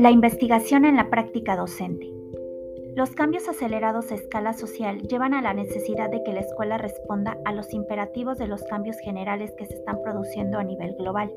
La investigación en la práctica docente. Los cambios acelerados a escala social llevan a la necesidad de que la escuela responda a los imperativos de los cambios generales que se están produciendo a nivel global.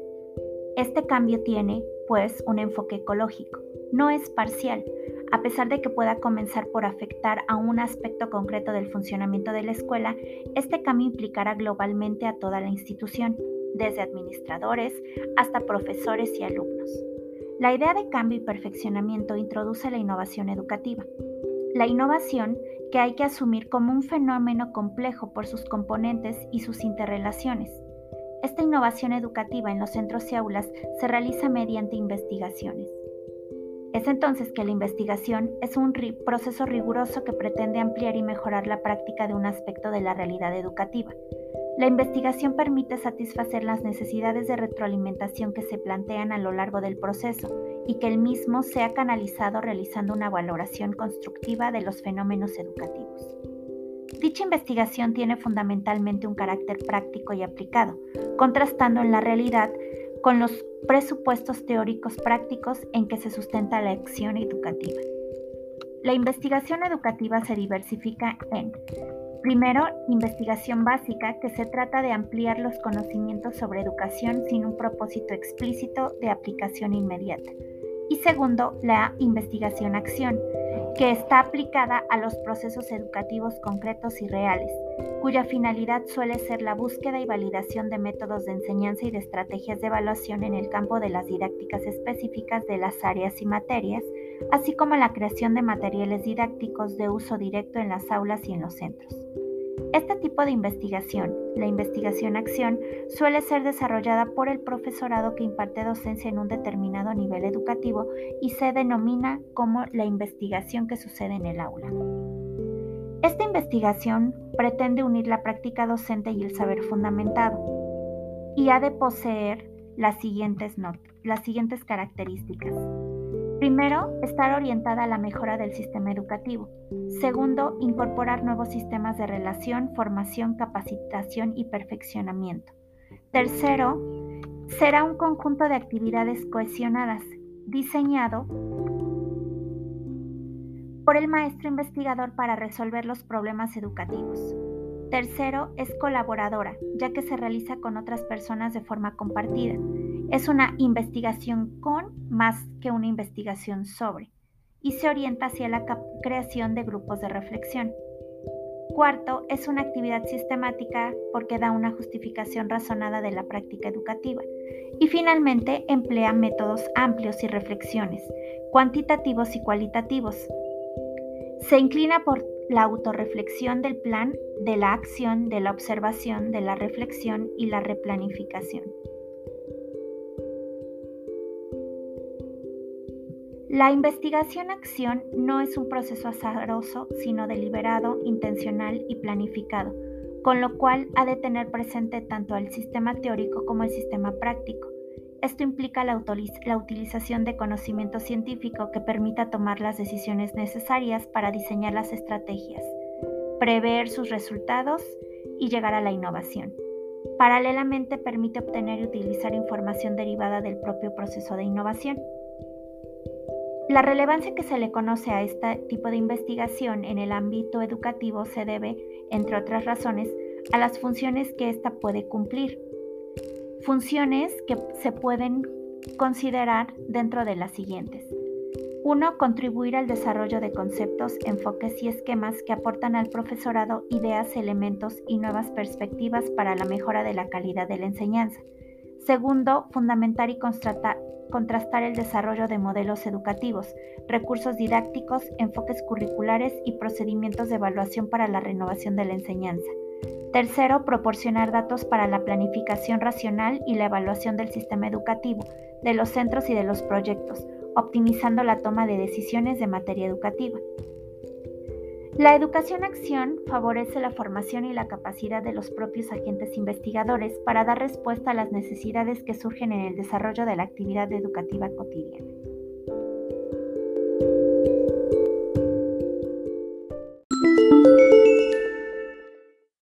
Este cambio tiene, pues, un enfoque ecológico, no es parcial, a pesar de que pueda comenzar por afectar a un aspecto concreto del funcionamiento de la escuela, este cambio implicará globalmente a toda la institución, desde administradores hasta profesores y alumnos. La idea de cambio y perfeccionamiento introduce la innovación educativa. La innovación que hay que asumir como un fenómeno complejo por sus componentes y sus interrelaciones. Esta innovación educativa en los centros y aulas se realiza mediante investigaciones. Es entonces que la investigación es un proceso riguroso que pretende ampliar y mejorar la práctica de un aspecto de la realidad educativa. La investigación permite satisfacer las necesidades de retroalimentación que se plantean a lo largo del proceso y que el mismo sea canalizado realizando una valoración constructiva de los fenómenos educativos. Dicha investigación tiene fundamentalmente un carácter práctico y aplicado, contrastando en la realidad con los presupuestos teóricos prácticos en que se sustenta la acción educativa. La investigación educativa se diversifica en, primero, investigación básica, que se trata de ampliar los conocimientos sobre educación sin un propósito explícito de aplicación inmediata. Y segundo, la investigación acción, que está aplicada a los procesos educativos concretos y reales, cuya finalidad suele ser la búsqueda y validación de métodos de enseñanza y de estrategias de evaluación en el campo de las didácticas específicas de las áreas y materias, así como la creación de materiales didácticos de uso directo en las aulas y en los centros. Este tipo de investigación, la investigación-acción, suele ser desarrollada por el profesorado que imparte docencia en un determinado nivel educativo y se denomina como la investigación que sucede en el aula. Esta investigación pretende unir la práctica docente y el saber fundamentado y ha de poseer las siguientes, las siguientes características. Primero, estar orientada a la mejora del sistema educativo. Segundo, incorporar nuevos sistemas de relación, formación, capacitación y perfeccionamiento. Tercero, será un conjunto de actividades cohesionadas, diseñado por el maestro investigador para resolver los problemas educativos. Tercero, es colaboradora, ya que se realiza con otras personas de forma compartida. Es una investigación con más que una investigación sobre y se orienta hacia la creación de grupos de reflexión. Cuarto, es una actividad sistemática porque da una justificación razonada de la práctica educativa. Y finalmente, emplea métodos amplios y reflexiones, cuantitativos y cualitativos. Se inclina por la autorreflexión del plan, de la acción, de la observación, de la reflexión y la replanificación. La investigación-acción no es un proceso azaroso, sino deliberado, intencional y planificado, con lo cual ha de tener presente tanto el sistema teórico como el sistema práctico. Esto implica la, utilización de conocimiento científico que permita tomar las decisiones necesarias para diseñar las estrategias, prever sus resultados y llegar a la innovación. Paralelamente permite obtener y utilizar información derivada del propio proceso de innovación. La relevancia que se le conoce a este tipo de investigación en el ámbito educativo se debe, entre otras razones, a las funciones que ésta puede cumplir. Funciones que se pueden considerar dentro de las siguientes. 1. Contribuir al desarrollo de conceptos, enfoques y esquemas que aportan al profesorado ideas, elementos y nuevas perspectivas para la mejora de la calidad de la enseñanza. Segundo, fundamentar y contrastar el desarrollo de modelos educativos, recursos didácticos, enfoques curriculares y procedimientos de evaluación para la renovación de la enseñanza. Tercero, proporcionar datos para la planificación racional y la evaluación del sistema educativo, de los centros y de los proyectos, optimizando la toma de decisiones de materia educativa. La educación-acción favorece la formación y la capacidad de los propios agentes investigadores para dar respuesta a las necesidades que surgen en el desarrollo de la actividad educativa cotidiana.